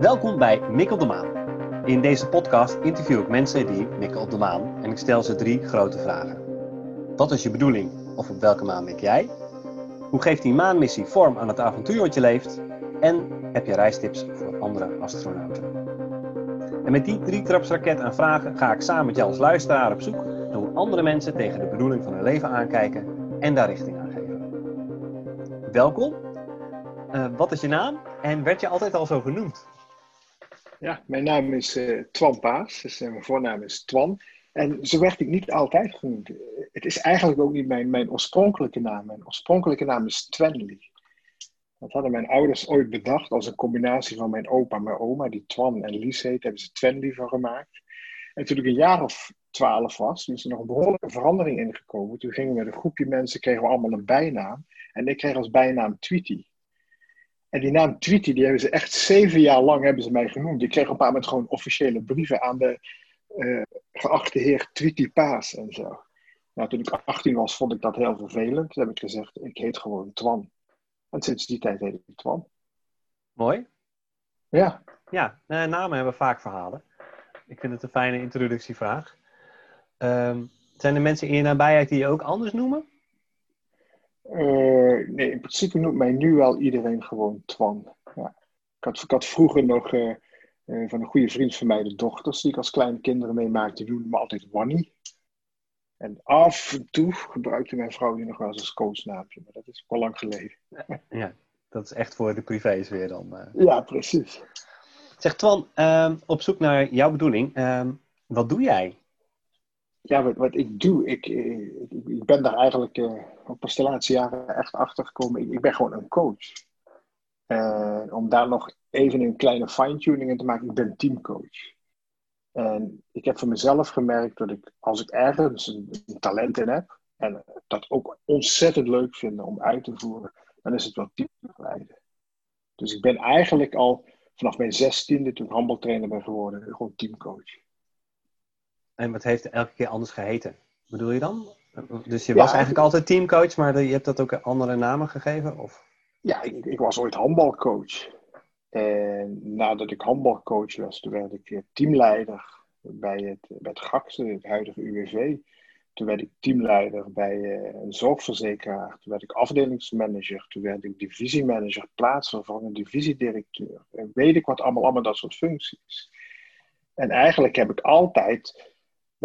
Welkom bij Mikkel de Maan. In deze podcast interview ik mensen die mikken op de maan en ik stel ze drie grote vragen. Wat is je bedoeling of op welke maan mik jij? Hoe geeft die maanmissie vorm aan het avontuur wat je leeft? En heb je reistips voor andere astronauten? En met die drie trapsraket aan vragen ga ik samen met jou als luisteraar op zoek naar hoe andere mensen tegen de bedoeling van hun leven aankijken en daar richting. Welkom. Uh, wat is je naam en werd je altijd al zo genoemd? Ja, mijn naam is uh, Twan Paas, dus uh, mijn voornaam is Twan. En zo werd ik niet altijd genoemd. Het is eigenlijk ook niet mijn, mijn oorspronkelijke naam. Mijn oorspronkelijke naam is Twenly. Dat hadden mijn ouders ooit bedacht als een combinatie van mijn opa en mijn oma, die Twan en Lies heet, hebben ze Twenly van gemaakt. En toen ik een jaar of twaalf was, toen is er nog een behoorlijke verandering ingekomen. Toen gingen we met een groepje mensen, kregen we allemaal een bijnaam. En ik kreeg als bijnaam Tweety. En die naam Tweety, die hebben ze echt zeven jaar lang hebben ze mij genoemd. Ik kreeg op een paar moment gewoon officiële brieven aan de uh, geachte heer Tweety Paas en zo. Nou, toen ik 18 was, vond ik dat heel vervelend. Toen heb ik gezegd, ik heet gewoon Twan. En sinds die tijd heet ik Twan. Mooi. Ja. Ja, eh, namen hebben vaak verhalen. Ik vind het een fijne introductievraag. Um, zijn er mensen in je nabijheid die je ook anders noemen? Uh, nee, in principe noemt mij nu wel iedereen gewoon Twan. Ja. Ik, had, ik had vroeger nog uh, uh, van een goede vriend van mij de dochters, die ik als kleine kinderen meemaakte, die noemden me altijd Wanny. En af en toe gebruikte mijn vrouw die nog wel eens als coachnaampje, maar dat is al lang geleden. Ja, dat is echt voor de privésfeer dan. Ja, precies. Zeg Twan, ehm, op zoek naar jouw bedoeling, ehm, wat doe jij? Ja, wat, ik doe, ik, ik, ik ben daar eigenlijk uh, op de laatste jaren echt achter gekomen. Ik, ben gewoon een coach. Uh, om daar nog even een kleine fine-tuning in te maken, ik ben teamcoach. En ik heb voor mezelf gemerkt dat ik, als ik ergens een, talent in heb, en dat ook ontzettend leuk vind om uit te voeren, dan is het wel teambegeleiden. Dus ik ben eigenlijk al vanaf mijn zestiende, toen ik handbaltrainer ben geworden, gewoon teamcoach. En wat heeft elke keer anders geheten? Bedoel je dan? Dus je was eigenlijk altijd teamcoach, maar je hebt dat ook andere namen gegeven? Of? Ja, ik, ik was ooit handbalcoach. En nadat ik handbalcoach was, toen werd ik teamleider bij het, bij het GAXE, het huidige UWV. Toen werd ik teamleider bij uh, een zorgverzekeraar. Toen werd ik afdelingsmanager. Toen werd ik divisiemanager, plaatsvervanger, divisiedirecteur. En weet ik wat allemaal, allemaal dat soort functies. En eigenlijk heb ik altijd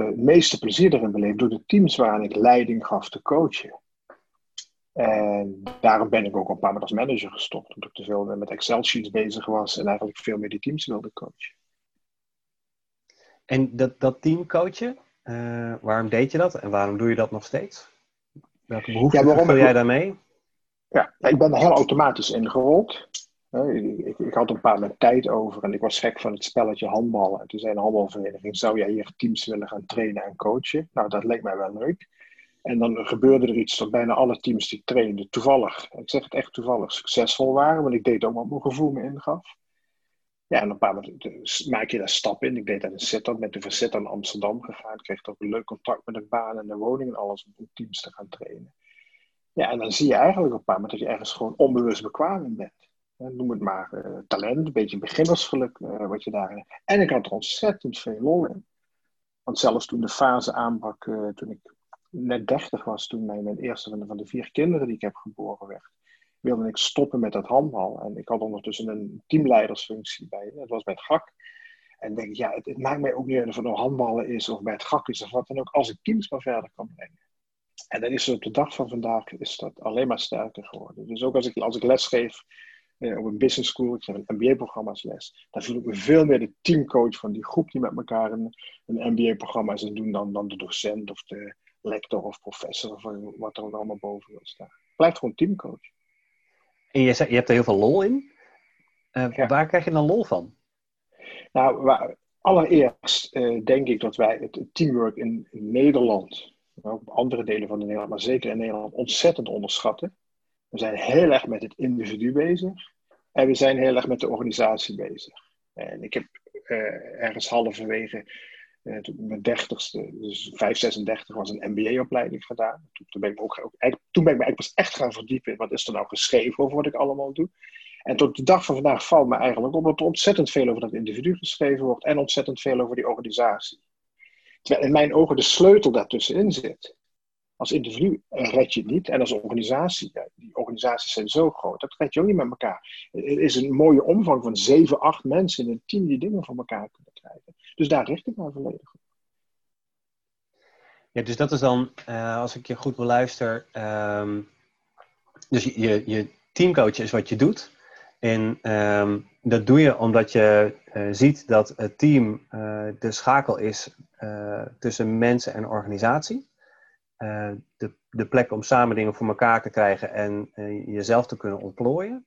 het meeste plezier erin beleefd door de teams waarin ik leiding gaf te coachen. En daarom ben ik ook een paar maanden als manager gestopt, omdat ik te veel met Excel-sheets bezig was en eigenlijk veel meer die teams wilde coachen. En dat, dat teamcoachen, uh, waarom deed je dat en waarom doe je dat nog steeds? Welke behoeften ja, jij daarmee? Ja, ik ben er heel automatisch ingerold. Ik, ik, had een paar met tijd over en ik was gek van het spelletje handballen. En toen zei een handbalvereniging, zou jij hier teams willen gaan trainen en coachen? Nou, dat leek mij wel leuk. En dan gebeurde er iets dat bijna alle teams die trainden toevallig, ik zeg het echt toevallig, succesvol waren. Want ik deed ook wat mijn gevoel me ingaf. Ja, en een paar momenten maak je daar stap in. Ik deed dat in Sittard, met de verzet aan Amsterdam gegaan. Ik kreeg ook een leuk contact met de baan en de woning en alles om teams te gaan trainen. Ja, en dan zie je eigenlijk op een paar momenten dat je ergens gewoon onbewust bekwaam bent noem het maar, uh, talent, een beetje beginnersgeluk uh, wat je daarin En ik had er ontzettend veel lol in. Want zelfs toen de fase aanbrak, toen ik net 30 was, toen mijn, eerste van de, vier kinderen die ik heb geboren werd, wilde ik stoppen met dat handbal. En ik had ondertussen een teamleidersfunctie bij, dat was bij het GAK. En denk ik, ja, het, het, maakt mij ook niet uit of het nou handballen is of bij het GAK is of wat dan ook, als ik teams maar verder kan brengen. En dan is het op de dag van vandaag is dat alleen maar sterker geworden. Dus ook als ik, als ik lesgeef op een business school, ik geef een MBA-programma's les. Dan voel ik me veel meer de teamcoach van die groep die met elkaar een, een MBA-programma doen dan, dan de docent of de lector of professor of wat er allemaal boven wil staan. Blijft gewoon teamcoach. En je, zei, je hebt er heel veel lol in. Uh, Waar krijg je dan lol van? Nou, waar, allereerst uh, denk ik dat wij het, teamwork in, in Nederland, ook op andere delen van Nederland, maar zeker in Nederland, ontzettend onderschatten. We zijn heel erg met het individu bezig. En we zijn heel erg met de organisatie bezig. En ik heb uh, ergens halverwege toen mijn dertigste, dus 5, 36, was een MBA-opleiding gedaan. Toen, ben ik ook, ook, toen ben ik me pas echt gaan verdiepen in wat is er nou geschreven over wat ik allemaal doe. En tot de dag van vandaag valt me eigenlijk op dat er ontzettend veel over dat individu geschreven wordt en ontzettend veel over die organisatie. Terwijl in mijn ogen de sleutel daartussenin zit. Als individu red je het niet en als organisatie, die organisaties zijn zo groot, dat red je ook niet met elkaar. Het is een mooie omvang van zeven, acht mensen in een team die dingen voor elkaar kunnen krijgen. Dus daar richt ik me volledig op. Ja, dus dat is dan, uh, als ik je goed beluister, um, dus je, je teamcoach is wat je doet. En um, dat doe je omdat je uh, ziet dat het team uh, de schakel is tussen mensen en organisatie. De, de plek om samen dingen voor elkaar te krijgen en jezelf te kunnen ontplooien.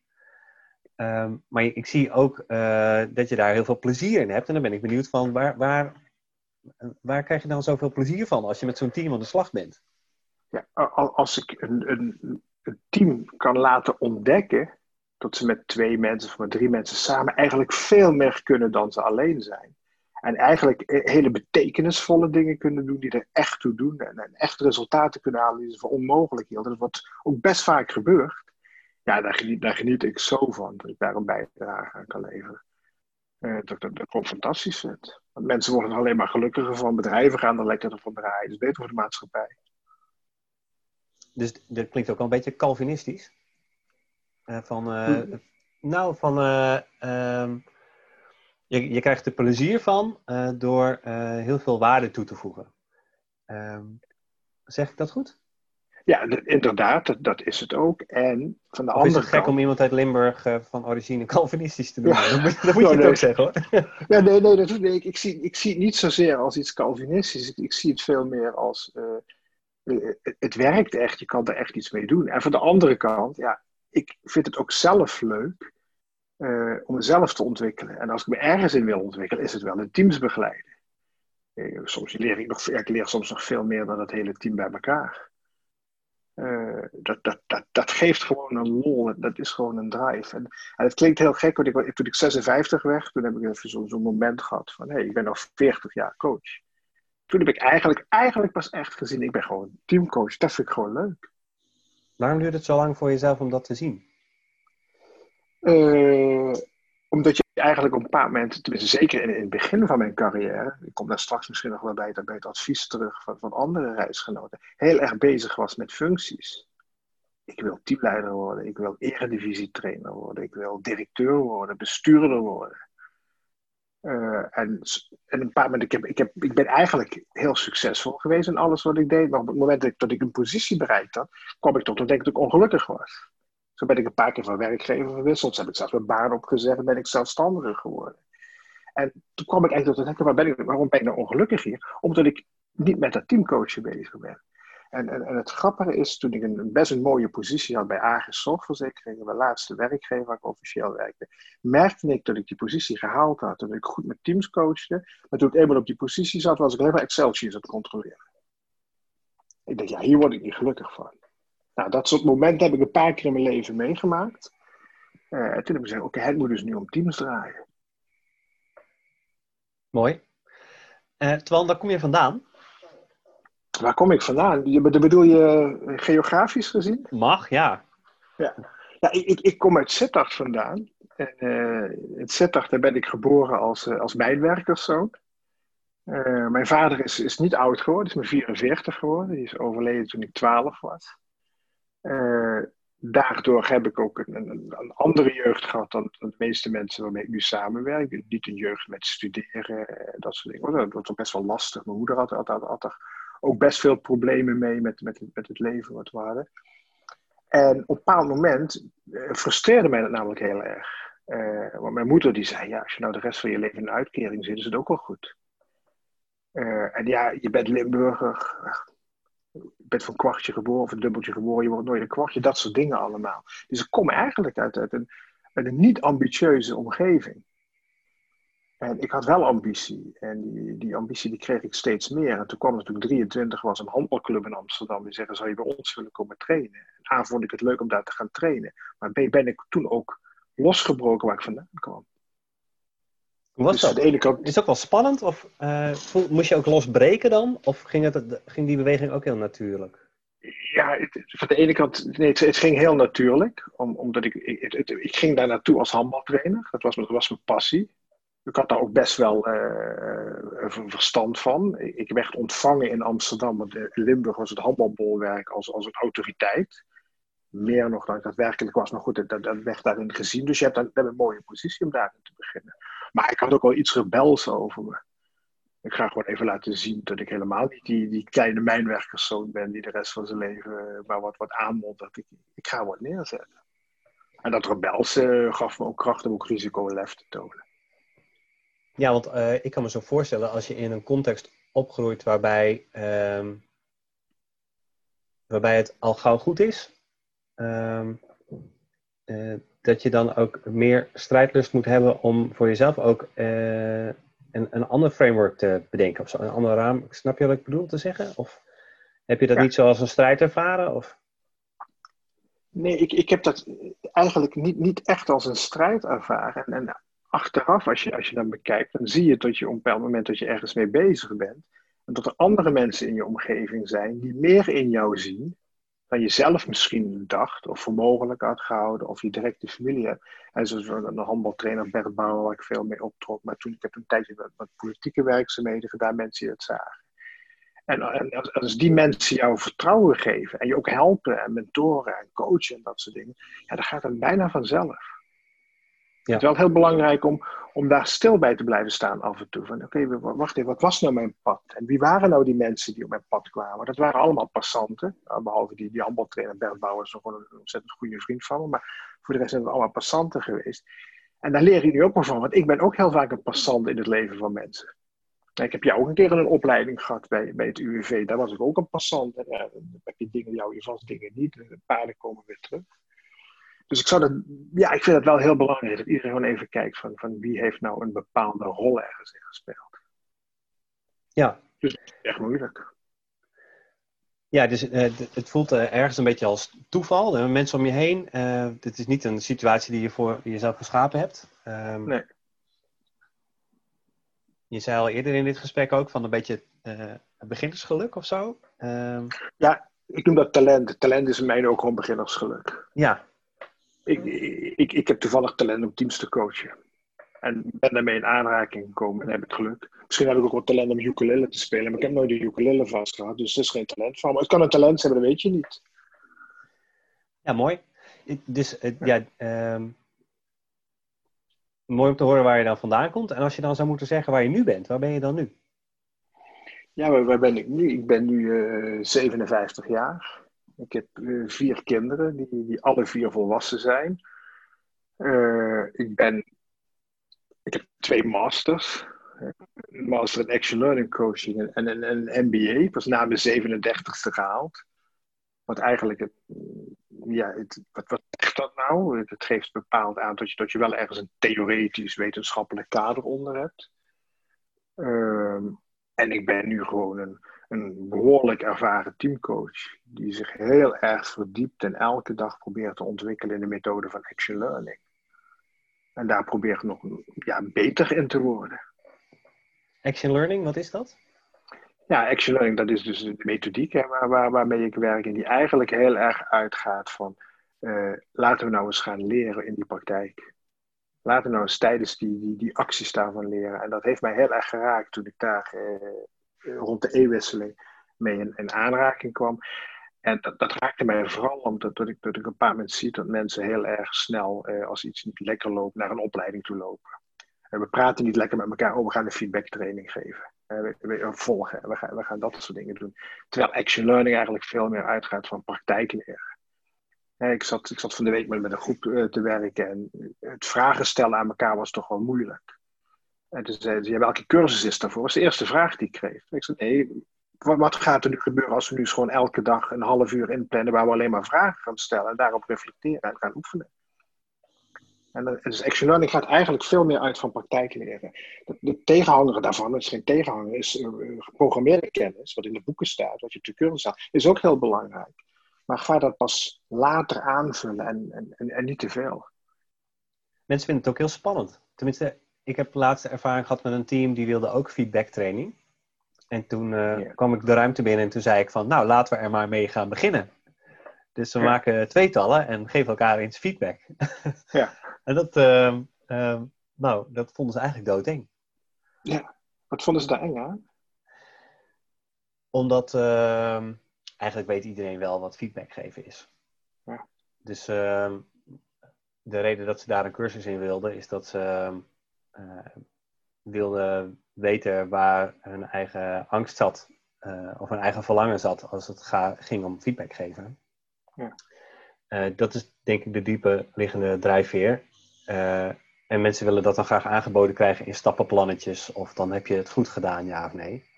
Um, maar ik zie ook dat je daar heel veel plezier in hebt. En dan ben ik benieuwd van waar, waar, waar krijg je dan zoveel plezier van als je met zo'n team aan de slag bent? Ja, als ik een, een, een team kan laten ontdekken dat ze met twee mensen of met drie mensen samen eigenlijk veel meer kunnen dan ze alleen zijn. En eigenlijk hele betekenisvolle dingen kunnen doen die er echt toe doen. En, en echt resultaten kunnen halen die ze voor onmogelijk hielden. Dat wordt ook best vaak gebeurd. Ja, daar geniet, daar geniet ik zo van. Dat ik daar een bijdrage aan kan leveren. Uh, dat ik dat, dat gewoon fantastisch vind. Want mensen worden er alleen maar gelukkiger van. Bedrijven gaan er lekkerder van draaien. Dus beter voor de maatschappij. Dus dat klinkt ook wel een beetje Calvinistisch? Uh, van, uh, nou, van, um, je, je krijgt er plezier van door heel veel waarde toe te voegen. Um, zeg ik dat goed? Ja, inderdaad, dat, dat, is het ook. En van de of andere is het gek om iemand uit Limburg van origine Calvinistisch te noemen? Ja. Dat moet, dat moet je het ook zeggen hoor. Ja, nee, nee, dat, nee ik, ik, zie, ik zie het niet zozeer als iets Calvinistisch. Ik, ik zie het veel meer als het werkt echt, je kan er echt iets mee doen. En van de andere kant, ja, ik vind het ook zelf leuk uh, om mezelf te ontwikkelen. En als ik me ergens in wil ontwikkelen, is het wel in teams begeleiden. Uh, soms leer ik nog, ik leer soms nog veel meer dan het hele team bij elkaar. Uh, dat, dat, dat, dat geeft gewoon een lol, dat is gewoon een drive. En, het klinkt heel gek, want ik, toen ik 56 werd, toen heb ik even zo'n zo moment gehad van, hé, hey, ik ben nog 40 jaar coach. Toen heb ik eigenlijk, eigenlijk pas echt gezien, ik ben gewoon teamcoach, dat vind ik gewoon leuk. Waarom duurt het zo lang voor jezelf om dat te zien? Uh, omdat je eigenlijk op een bepaald moment, tenminste zeker in, het begin van mijn carrière, ik kom daar straks misschien nog wel bij, bij het advies terug van, van andere reisgenoten, heel erg bezig was met functies. Ik wil teamleider worden, ik wil eredivisie-trainer worden, ik wil directeur worden, bestuurder worden. Uh, en, en een paar momenten, ik, ik, ben eigenlijk heel succesvol geweest in alles wat ik deed. Maar op het moment dat ik, een positie bereikt had, kwam ik tot dat ik ongelukkig was. Zo ben ik een paar keer van werkgever verwisseld. Heb ik zelfs mijn baan opgezet en ben ik zelfstandiger geworden. En toen kwam ik eigenlijk tot de denken, waar ben ik, waarom ben ik nou ongelukkig hier? Omdat ik niet met dat teamcoachen bezig ben. En, en, en, het grappige is, toen ik een, best een mooie positie had bij Agis Zorgverzekeringen, mijn laatste werkgever waar ik officieel werkte, merkte ik dat ik die positie gehaald had. Dat ik goed met teams coachte. Maar toen ik eenmaal op die positie zat, was ik alleen maar Excel-sheets aan het controleren. Ik dacht, ja, hier word ik niet gelukkig van. Nou, dat soort momenten heb ik een paar keer in mijn leven meegemaakt. Uh, en toen heb ik gezegd, oké, het moet dus nu om teams draaien. Mooi. Uh, Twan, waar kom je vandaan? Waar kom ik vandaan? Je, bedoel je geografisch gezien? Mag, ja. Ja, ja ik, ik kom uit Sittard vandaan. En, uh, in Sittard daar ben ik geboren als, uh, als mijnwerkerszoon. Uh, mijn vader is, is niet oud geworden, is maar 44 geworden. Die is overleden toen ik 12 was. Daardoor heb ik ook een, een, een, andere jeugd gehad dan, de meeste mensen waarmee ik nu samenwerk. Niet een jeugd met studeren, dat soort dingen. Dat was best wel lastig. Mijn moeder had, had, er ook best veel problemen mee met, met, met het leven wat we hadden. En op een bepaald moment uh, frustreerde mij dat namelijk heel erg. Want mijn moeder die zei, ja, als je nou de rest van je leven in een uitkering zit, is het ook wel goed. En ja, je bent Limburger, bent van een kwartje geboren of een dubbeltje geboren, je wordt nooit een kwartje, dat soort dingen allemaal. Dus ik kom eigenlijk uit, uit, een, een niet-ambitieuze omgeving. En ik had wel ambitie. En die, die ambitie die kreeg ik steeds meer. En toen kwam toen 23 was, een handbalclub in Amsterdam. Die zeggen, zou je bij ons willen komen trainen? En A, vond ik het leuk om daar te gaan trainen. Maar ben ik toen ook losgebroken waar ik vandaan kwam. Hoe was dus dat? De ene kant... Is het ook wel spannend? Of uh, moest je ook losbreken dan? Of ging, het, ging die beweging ook heel natuurlijk? Ja, het, van de ene kant, nee, het, ging heel natuurlijk. Om, omdat ik, ik, ik, ging daar naartoe als handbaltrainer. Dat was, dat was mijn passie. Ik had daar ook best wel uh, verstand van. Ik werd ontvangen in Amsterdam, want in Limburg was het handbalbolwerk als, als een autoriteit. Meer nog dan ik daadwerkelijk was, maar goed, dat, dat werd daarin gezien. Dus je hebt daar, een mooie positie om daarin te beginnen. Maar ik had ook wel iets rebels over me. Ik ga gewoon even laten zien dat ik helemaal niet die, die kleine mijnwerkerszoon ben die de rest van zijn leven maar wat, wat. Ik, ik ga wat neerzetten. En dat rebels gaf me ook kracht om ook risico lef te tonen. Ja, want uh, ik kan me zo voorstellen als je in een context opgroeit waarbij, uh, waarbij het al gauw goed is, uh, dat je dan ook meer strijdlust moet hebben om voor jezelf ook uh, een, een ander framework te bedenken. Of zo, een ander raam. Snap je wat ik bedoel te zeggen? Of heb je dat niet zoals een strijd ervaren? Of? Nee, ik, ik heb dat eigenlijk niet, niet echt als een strijd ervaren. En achteraf, als je, als je dan bekijkt, dan zie je dat je op een bepaald moment dat je ergens mee bezig bent. En dat er andere mensen in je omgeving zijn die meer in jou zien dan je zelf misschien dacht of voor mogelijk had gehouden of je directe familie hebt. En zoals een handbaltrainer Bert Bauer, waar ik veel mee optrok. Maar toen ik heb een tijdje wat, politieke werkzaamheden gedaan, mensen die het zagen. En, en, als die mensen jou vertrouwen geven en je ook helpen en mentoren en coachen en dat soort dingen, ja, dan gaat het bijna vanzelf. Het is wel heel belangrijk om, om daar stil bij te blijven staan af en toe. Van oké, wacht even, wat was nou mijn pad? En wie waren nou die mensen die op mijn pad kwamen? Dat waren allemaal passanten. behalve die, die handbaltrainer Bert Bouwer is nog een ontzettend goede vriend van me. Maar voor de rest zijn het allemaal passanten geweest. En daar leer je nu ook maar van. Want ik ben ook heel vaak een passant in het leven van mensen. Ik heb jou ook een keer een opleiding gehad bij, bij het UWV. Daar was ik ook een passant. En, ja, dan heb je dingen, jou je vast dingen niet. De paarden komen weer terug. Dus ik zou dat, ja, ik vind het wel heel belangrijk dat iedereen gewoon even kijkt van, van wie heeft nou een bepaalde rol ergens in gespeeld. Ja. Dus echt moeilijk. Ja, dus uh, het voelt uh, ergens een beetje als toeval. Er mensen om je heen. Uh, dit is niet een situatie die je voor jezelf geschapen hebt. Um, nee. Je zei al eerder in dit gesprek ook van een beetje beginnersgeluk of zo. Um, ja, ik noem dat talent. Talent is in mij ook gewoon beginnersgeluk. Ja, ik, ik, ik heb toevallig talent om teams te coachen. En ben daarmee in aanraking gekomen en heb ik geluk. Misschien heb ik ook wel talent om ukulele te spelen, maar ik heb nooit de ukulele vast gehad, dus er is geen talent van. Maar het kan een talent zijn, maar dat weet je niet. Ja, mooi. Dus ja, ehm, mooi om te horen waar je dan vandaan komt. En als je dan zou moeten zeggen waar je nu bent, waar ben je dan nu? Ja, waar, ben ik nu? Ik ben nu uh, eh, 57 jaar. Ik heb uh, vier kinderen, die, die alle vier volwassen zijn. Uh, ik, ben, ik heb twee masters. Een master in Action Learning Coaching en een, een MBA. Was na mijn 37ste gehaald. Wat eigenlijk, het, ja, het, wat, wat zegt dat nou? Het geeft bepaald aan dat je, dat je wel ergens een theoretisch wetenschappelijk kader onder hebt. Uh, en ik ben nu gewoon een, een behoorlijk ervaren teamcoach. Die zich heel erg verdiept en elke dag probeert te ontwikkelen in de methode van action learning. En daar probeer ik nog ja, beter in te worden. Action learning, wat is dat? Ja, action learning, dat is dus de methodiek hè, waar, waar, waarmee ik werk. En die eigenlijk heel erg uitgaat van uh, laten we nou eens gaan leren in die praktijk. Laten we nou eens tijdens die, die, die acties daarvan leren. En dat heeft mij heel erg geraakt toen ik daar uh, eh, rond de e-wisseling mee in, in, aanraking kwam. En dat, dat, raakte mij vooral omdat dat ik, dat ik een paar mensen zie dat mensen heel erg snel, eh, als iets niet lekker loopt, naar een opleiding toe lopen. En we praten niet lekker met elkaar, oh, we gaan een feedbacktraining geven. Uh, we, we, volgen, we gaan, we gaan dat soort dingen doen. Terwijl action learning eigenlijk veel meer uitgaat van praktijkleren. ik, zat, ik zat van de week met, met een groep te werken en het vragen stellen aan elkaar was toch wel moeilijk. En toen zei ze, ja, welke cursus is daarvoor? Dat was de eerste vraag die ik kreeg. Ik zei, nee, wat gaat er nu gebeuren als we nu gewoon elke dag een half uur inplannen waar we alleen maar vragen gaan stellen en daarop reflecteren en gaan oefenen? En dus action learning gaat eigenlijk veel meer uit van praktijkleren. De, de tegenhanger daarvan, het is geen tegenhanger, is uh, geprogrammeerde kennis, wat in de boeken staat, wat je te cursus staat, is ook heel belangrijk. Maar ga dat pas later aanvullen en, en, en, en niet te veel. Mensen vinden het ook heel spannend. Tenminste, ik heb de laatste ervaring gehad met een team die wilde ook feedback training. En toen uh, kwam ik de ruimte binnen en toen zei ik van, nou laten we er maar mee gaan beginnen. Dus we ja. maken tweetallen en geven elkaar eens feedback. ja. en dat, uh, uh, nou, dat vonden ze eigenlijk doodeng. Ja, wat vonden ze daar eng aan? Omdat ehm, eigenlijk weet iedereen wel wat feedback geven is. Ja. Dus ehm, de reden dat ze daar een cursus in wilden, is dat ze wilden weten waar hun eigen angst zat. Uh, of hun eigen verlangen zat als het ga, ging om feedback geven. Ja. Uh, dat is denk ik de diepe liggende drijfveer. en mensen willen dat dan graag aangeboden krijgen in stappenplannetjes. Of dan heb je het goed gedaan, ja of nee.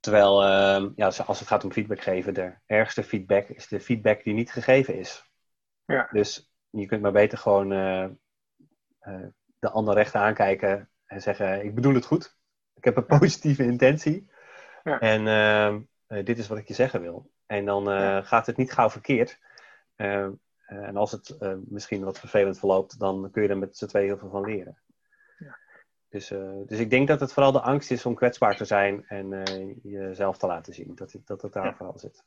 Terwijl, ja, als het gaat om feedback geven, de ergste feedback is de feedback die niet gegeven is. Ja. Dus je kunt maar beter gewoon uh, uh, de ander recht aankijken en zeggen: Ik bedoel het goed. Ik heb een positieve intentie. Ja. En uh, dit is wat ik je zeggen wil. En dan ja. gaat het niet gauw verkeerd. en als het misschien wat vervelend verloopt, dan kun je er met z'n twee heel veel van leren. Ja. Dus, dus ik denk dat het vooral de angst is om kwetsbaar te zijn en jezelf te laten zien. Dat, dat het daar vooral zit.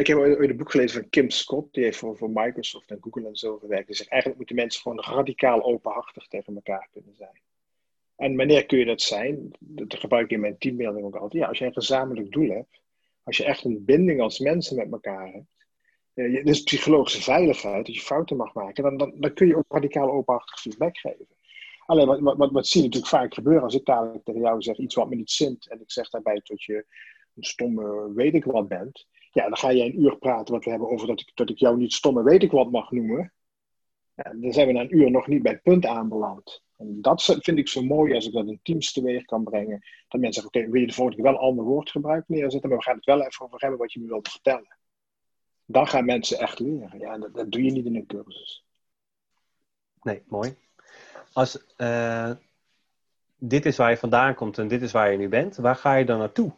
Ik heb ooit een boek gelezen van Kim Scott, die heeft voor, Microsoft en Google en zo gewerkt. Die zegt eigenlijk moeten mensen gewoon radicaal openhartig tegen elkaar kunnen zijn. En wanneer kun je dat zijn? Dat gebruik ik in mijn teambuilding ook altijd. Ja, als je een gezamenlijk doel hebt, als je echt een binding als mensen met elkaar hebt, uh, dus psychologische veiligheid, dat je fouten mag maken, dan, dan, dan kun je ook radicaal openhartig feedback geven. Alleen wat, wat, wat, wat zie je natuurlijk vaak gebeuren als ik dadelijk tegen jou zeg iets wat me niet zint en ik zeg daarbij dat je een stomme weet ik wat bent, ja, dan ga je een uur praten wat we hebben over dat ik, dat ik jou niet stomme weet ik wat mag noemen. Ja, dan zijn we na een uur nog niet bij het punt aanbeland. En dat vind ik zo mooi als ik dat in teams teweeg kan brengen. Dat mensen zeggen, oké, wil je de volgende wel ander woord gebruiken neerzetten, maar we gaan het wel even over hebben wat je me wilt vertellen. Dan gaan mensen echt leren. Ja, dat, doe je niet in een cursus. Nee, mooi. Als uh, dit is waar je vandaan komt en dit is waar je nu bent, waar ga je dan naartoe?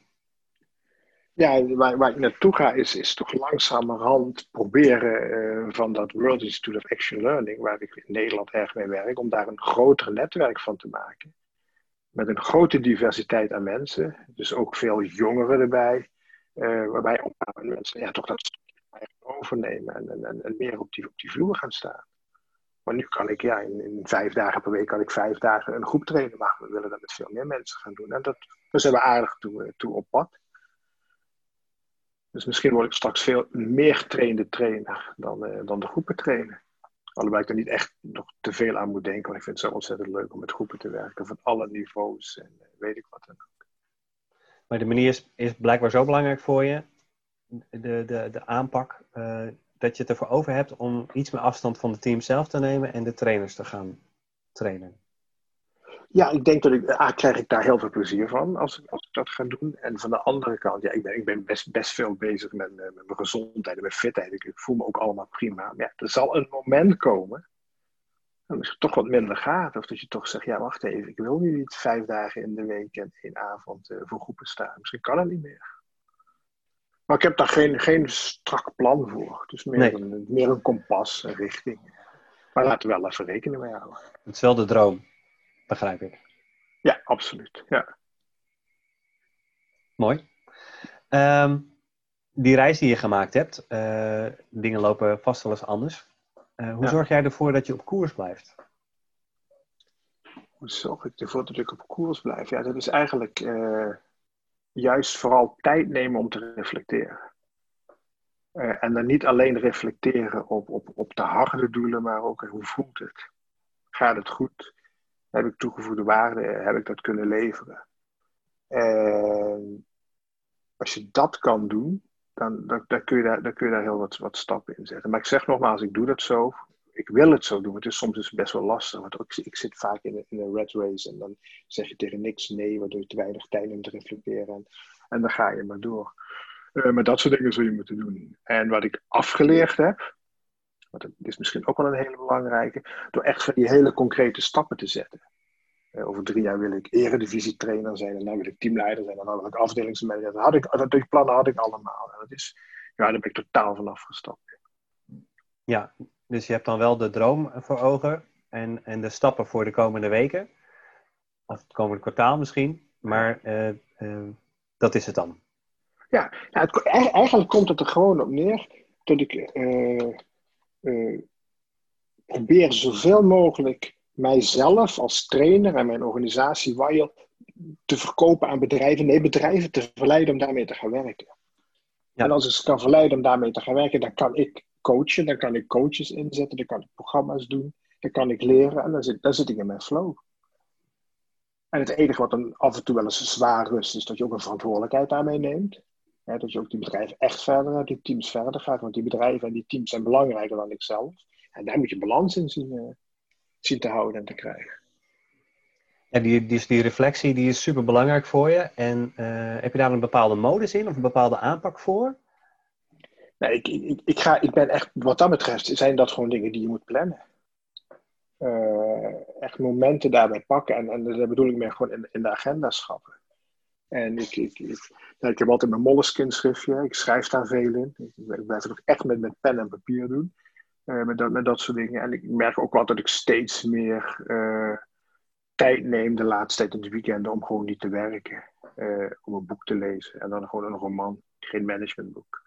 Ja, waar, ik naartoe ga is, is toch langzamerhand proberen uh, van dat World Institute of Action Learning, waar ik in Nederland erg mee werk, om daar een groter netwerk van te maken. Met een grote diversiteit aan mensen, dus ook veel jongeren erbij, uh, waarbij ook mensen ja, toch dat overnemen en, en, en, meer op die, op die vloer gaan staan. Maar nu kan ik, ja, in, vijf dagen per week kan ik vijf dagen een groep trainen, maar we willen dat met veel meer mensen gaan doen. En dat, daar zijn we aardig toe, toe op pad. Dus misschien word ik straks veel meer getrainde trainer dan, uh, dan de groepen trainen. Alhoewel ik er niet echt nog te veel aan moet denken, want ik vind het zo ontzettend leuk om met groepen te werken van alle niveaus en uh, weet ik wat dan ook. Maar de manier is, is blijkbaar zo belangrijk voor je, de, de, de aanpak, uh, dat je het ervoor over hebt om iets meer afstand van het team zelf te nemen en de trainers te gaan trainen. Ja, ik denk dat ik, A, krijg ik daar heel veel plezier van als, als ik dat ga doen. En van de andere kant, ja, ik ben, ik ben best, best veel bezig met, met mijn gezondheid en mijn fitheid. Ik, ik voel me ook allemaal prima. Maar ja, er zal een moment komen, is het toch wat minder gaat. Of dat je toch zegt, ja, wacht even, ik wil nu niet vijf dagen in de week en één avond uh, voor groepen staan. Misschien kan het niet meer. Maar ik heb daar geen, geen strak plan voor. Dus meer, Nee. een, meer een kompas, een richting. Maar laten we wel even rekening mee houden. Het is wel de droom, begrijp ik. Ja, absoluut. Ja. Mooi. Ehm, die reis die je gemaakt hebt, eh, dingen lopen vast wel eens anders. Eh, hoe Ja. zorg jij ervoor dat je op koers blijft? Hoe zorg ik ervoor dat ik op koers blijf? Ja, dat is eigenlijk eh, juist vooral tijd nemen om te reflecteren. En dan niet alleen reflecteren op, op, op de harde doelen, maar ook hoe voelt het? Gaat het goed? Heb ik toegevoegde waarde? Heb ik dat kunnen leveren? En als je dat kan doen, dan, dan, kun, je daar, dan kun je daar heel wat, wat stappen in zetten. Maar ik zeg nogmaals, ik doe dat zo. Ik wil het zo doen. Het is soms dus best wel lastig. Want ook, ik zit vaak in een, in een red race. En dan zeg je tegen niks nee, waardoor je te weinig tijd neemt te reflecteren. En, dan ga je maar door. Uh, maar dat soort dingen zul je moeten doen. En wat ik afgeleerd heb, want dat is misschien ook wel een hele belangrijke, door echt van die hele concrete stappen te zetten. Uh, over drie jaar wil ik eredivisietrainer zijn, en dan wil ik teamleider zijn, en dan wil ik afdelingsmanager. Dat, had ik, dat die plannen had ik allemaal. En dat is, ja, daar ben ik totaal van afgestapt. Ja, dus je hebt dan wel de droom voor ogen. en, en de stappen voor de komende weken. Of het komende kwartaal misschien. Maar eh, eh, dat is het dan. Ja, nou, het, eigenlijk komt het er gewoon op neer dat ik uh, probeer zoveel mogelijk mijzelf als trainer en mijn organisatie Wild te verkopen aan bedrijven. Nee, bedrijven te verleiden om daarmee te gaan werken. Ja. En als ik ze kan verleiden om daarmee te gaan werken, dan kan ik coachen, dan kan ik coaches inzetten, dan kan ik programma's doen, dan kan ik leren en dan zit, dan zit ik in mijn flow. En het enige wat dan af en toe wel eens zwaar rust, is dat je ook een verantwoordelijkheid daarmee neemt. Dat je ook die bedrijven echt verder, die teams verder gaat. Want die bedrijven en die teams zijn belangrijker dan ikzelf. En daar moet je balans in zien, uh, zien te houden en te krijgen. Ja, die, die, die reflectie die is super belangrijk voor je. En uh, heb je daar een bepaalde modus in of een bepaalde aanpak voor? Nee, ik, ik, ik, ga, ik ben echt, wat dat betreft, zijn dat gewoon dingen die je moet plannen. Uh, echt momenten daarbij pakken. En, en daar bedoel ik meer gewoon in, in de agenda schappen. En ik, ik, ik, ik heb altijd mijn Moleskine schriftje. Ik schrijf daar veel in. Ik, blijf het ook echt met, met pen en papier doen. Uh, met, dat, met dat soort dingen. En ik merk ook wel dat ik steeds meer uh, tijd neem de laatste tijd in de weekenden om gewoon niet te werken. om een boek te lezen. En dan gewoon een roman. Geen managementboek.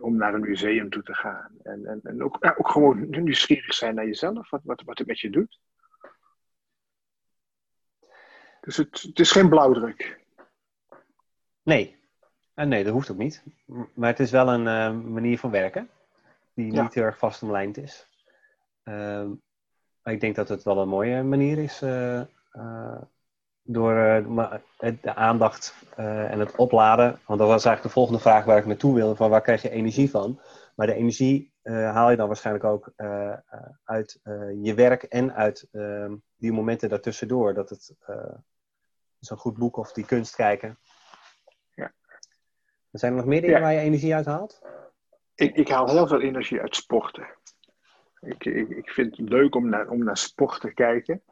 Om naar een museum toe te gaan. En, en, en ook, ook gewoon nieuwsgierig zijn naar jezelf, wat, wat, wat het met je doet. Dus het, het is geen blauwdruk. Nee. En nee, dat hoeft ook niet. Maar het is wel een uh, manier van werken die ja. niet heel erg vastomlijnd is. Uh, maar ik denk dat het wel een mooie manier is uh, door uh, de aandacht uh, en het opladen. Want dat was eigenlijk de volgende vraag waar ik naartoe wilde: van waar krijg je energie van? Maar de energie uh, haal je dan waarschijnlijk ook uit je werk en uit ehm, die momenten daartussendoor. Dat het zo'n goed boek of die kunst kijken. Zijn er nog meer dingen ja. waar je energie uit haalt? Ik, ik haal heel veel energie uit sporten. Ik, ik, ik vind het leuk om naar, om naar sport te kijken.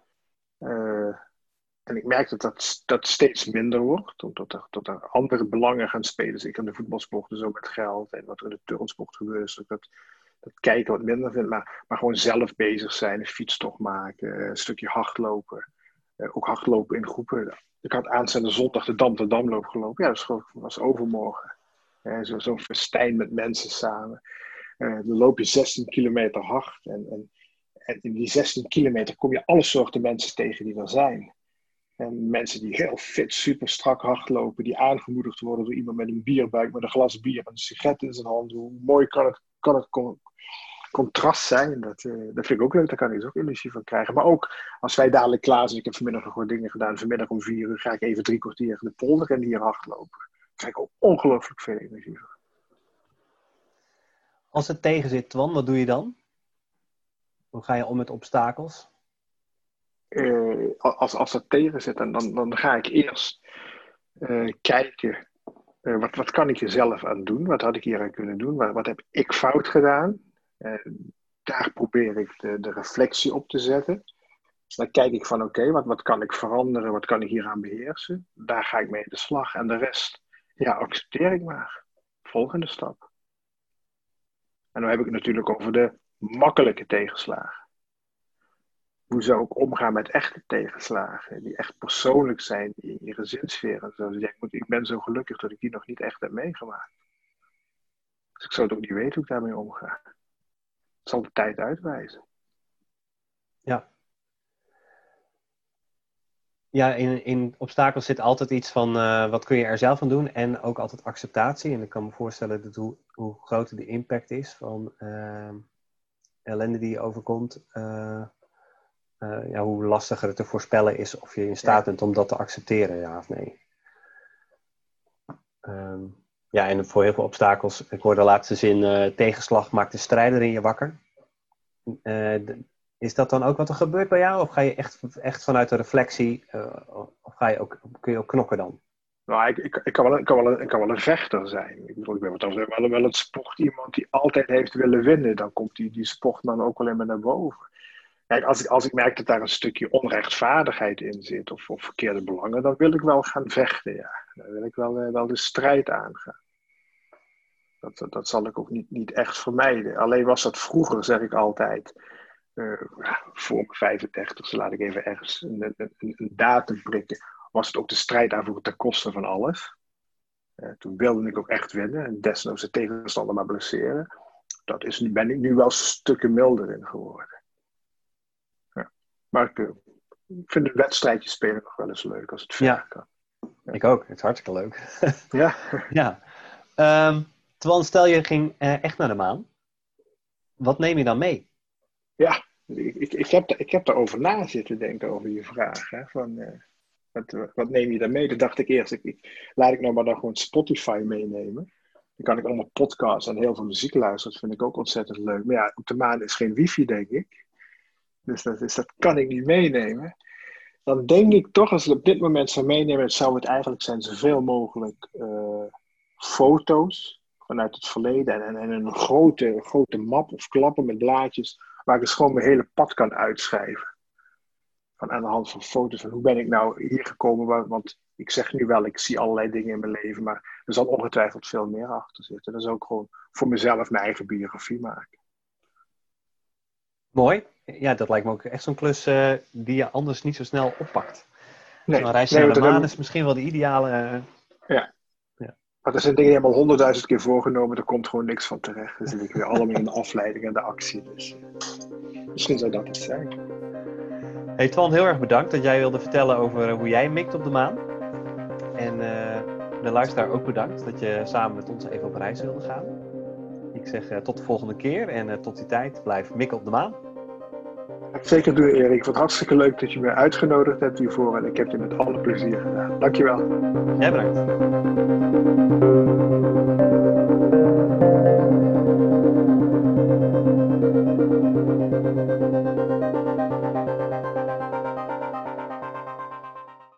En ik merk dat dat, dat steeds minder wordt, omdat er, dat er andere belangen gaan spelen. Zeker in de voetbalsport, dus ook met geld en wat er in de turnsport gebeurt. Dat, dat, dat kijken wat minder vind, maar, maar gewoon zelf bezig zijn, een fietstocht maken, een stukje hardlopen. Uh, ook hardlopen in groepen. Ik had aanstaande zondag de Dam de Damloop gelopen. Ja, dat was overmorgen. Zo'n zo festijn met mensen samen. Uh, dan loop je 16 kilometer hard. En, en, en in die 16 kilometer kom je alle soorten mensen tegen die er zijn. En mensen die heel fit, super strak hardlopen, die aangemoedigd worden door iemand met een bierbuik, met een glas bier en een sigaret in zijn hand. Hoe mooi kan het, kan het contrast zijn? Dat, uh, dat vind ik ook leuk, daar kan ik dus ook energie van krijgen. Maar ook als wij dadelijk klaar zijn, ik heb vanmiddag nog wat dingen gedaan. Vanmiddag om vier uur ga ik even drie kwartier de polder en hier hardlopen. Krijg ik ook ongelooflijk veel energie van. Als het tegen zit, Twan, wat doe je dan? Hoe ga je om met obstakels? uh, als, als dat tegen zit, dan, dan, dan ga ik eerst uh, kijken, uh, wat, wat kan ik er zelf aan doen? Wat had ik hier aan kunnen doen? Wat, wat heb ik fout gedaan? daar probeer ik de, de reflectie op te zetten. Dan kijk ik van oké, okay, wat, wat kan ik veranderen? Wat kan ik hieraan beheersen? Daar ga ik mee in de slag. En de rest, ja, accepteer ik maar. Volgende stap. En dan heb ik het natuurlijk over de makkelijke tegenslagen hoe zou ik omgaan met echte tegenslagen, die echt persoonlijk zijn in je gezinssfeer en zo. Dus ik, ik ben zo gelukkig dat ik die nog niet echt heb meegemaakt. Dus ik zou het ook niet weten hoe ik daarmee omga. Het zal de tijd uitwijzen. Ja. Ja, in, in obstakels zit altijd iets van uh, wat kun je er zelf aan doen en ook altijd acceptatie. En ik kan me voorstellen dat hoe, hoe groter de impact is van uh, ellende die je overkomt, uh, uh, ja, hoe lastiger het te voorspellen is of je in staat bent om dat te accepteren, ja of nee. Um, ja, en voor heel veel obstakels, ik hoorde de laatste zin, tegenslag maakt de strijder in je wakker. Uh, is dat dan ook wat er gebeurt bij jou? Of ga je echt, echt vanuit de reflectie, of ga je ook, kun je ook knokken dan? Nou, ik, ik, ik, kan wel, ik, kan wel, ik kan wel een vechter zijn. Ik bedoel, ik ben wat dan wel, wel een sport iemand die altijd heeft willen winnen. Dan komt die, die sportman ook in me naar boven. Kijk, als ik, als ik merk dat daar een stukje onrechtvaardigheid in zit of, of verkeerde belangen, dan wil ik wel gaan vechten, ja. Dan wil ik wel, eh, wel de strijd aangaan. Dat, dat zal ik ook niet, niet echt vermijden. Alleen was dat vroeger, zeg ik altijd, voor mijn 35 laat ik even ergens een, een, een, datum prikken, was het ook de strijd aanvoeren ten koste van alles. toen wilde ik ook echt winnen en desnoods de tegenstander maar blesseren. Dat is, ben ik nu wel stukken milder in geworden. Ja. Maar ik, ik vind een wedstrijdje spelen nog wel eens leuk als het ver ja. kan. Ik ook, het is hartstikke leuk. ja. ja. Um, terwijl stel je ging uh, echt naar de maan, wat neem je dan mee? Ja, ik, ik, heb, ik heb erover na zitten denken over je vraag. Van, uh, wat, wat neem je dan mee? Dan dacht ik eerst, ik, laat ik nou maar dan gewoon Spotify meenemen. Dan kan ik allemaal podcasts en heel veel muziek luisteren. Dat vind ik ook ontzettend leuk. Maar ja, op de maan is geen wifi, denk ik. Dus dat, is, dat kan ik niet meenemen. Dan denk ik toch, als ik op dit moment zou meenemen, zou het eigenlijk zijn zoveel mogelijk uh, foto's vanuit het verleden. En, en, een grote, grote map of klappen met blaadjes, waar ik dus gewoon mijn hele pad kan uitschrijven. Van aan de hand van foto's van hoe ben ik nou hier gekomen. Want ik zeg nu wel, ik zie allerlei dingen in mijn leven, maar er zal ongetwijfeld veel meer achter zitten. Dat is ook gewoon voor mezelf mijn eigen biografie maken. Mooi. Ja, dat lijkt me ook echt zo'n klus uh, die je anders niet zo snel oppakt. Nee, Zo'n reis naar de maan is misschien wel de ideale... Uh... Ja. Maar er zijn dingen helemaal honderdduizend keer voorgenomen, er komt gewoon niks van terecht. Dus ik weer allemaal in de afleiding en de actie. Dus uh, misschien zou dat het zijn. Hey Twan, heel erg bedankt dat jij wilde vertellen over hoe jij mikt op de maan. En de luisteraar ook bedankt dat je samen met ons even op reis wilde gaan. Ik zeg tot de volgende keer en tot die tijd blijf mikken op de maan. Zeker doe Erik. Wat hartstikke leuk dat je me uitgenodigd hebt hiervoor. En ik heb je met alle plezier gedaan. Dankjewel. Jij ja, bedankt.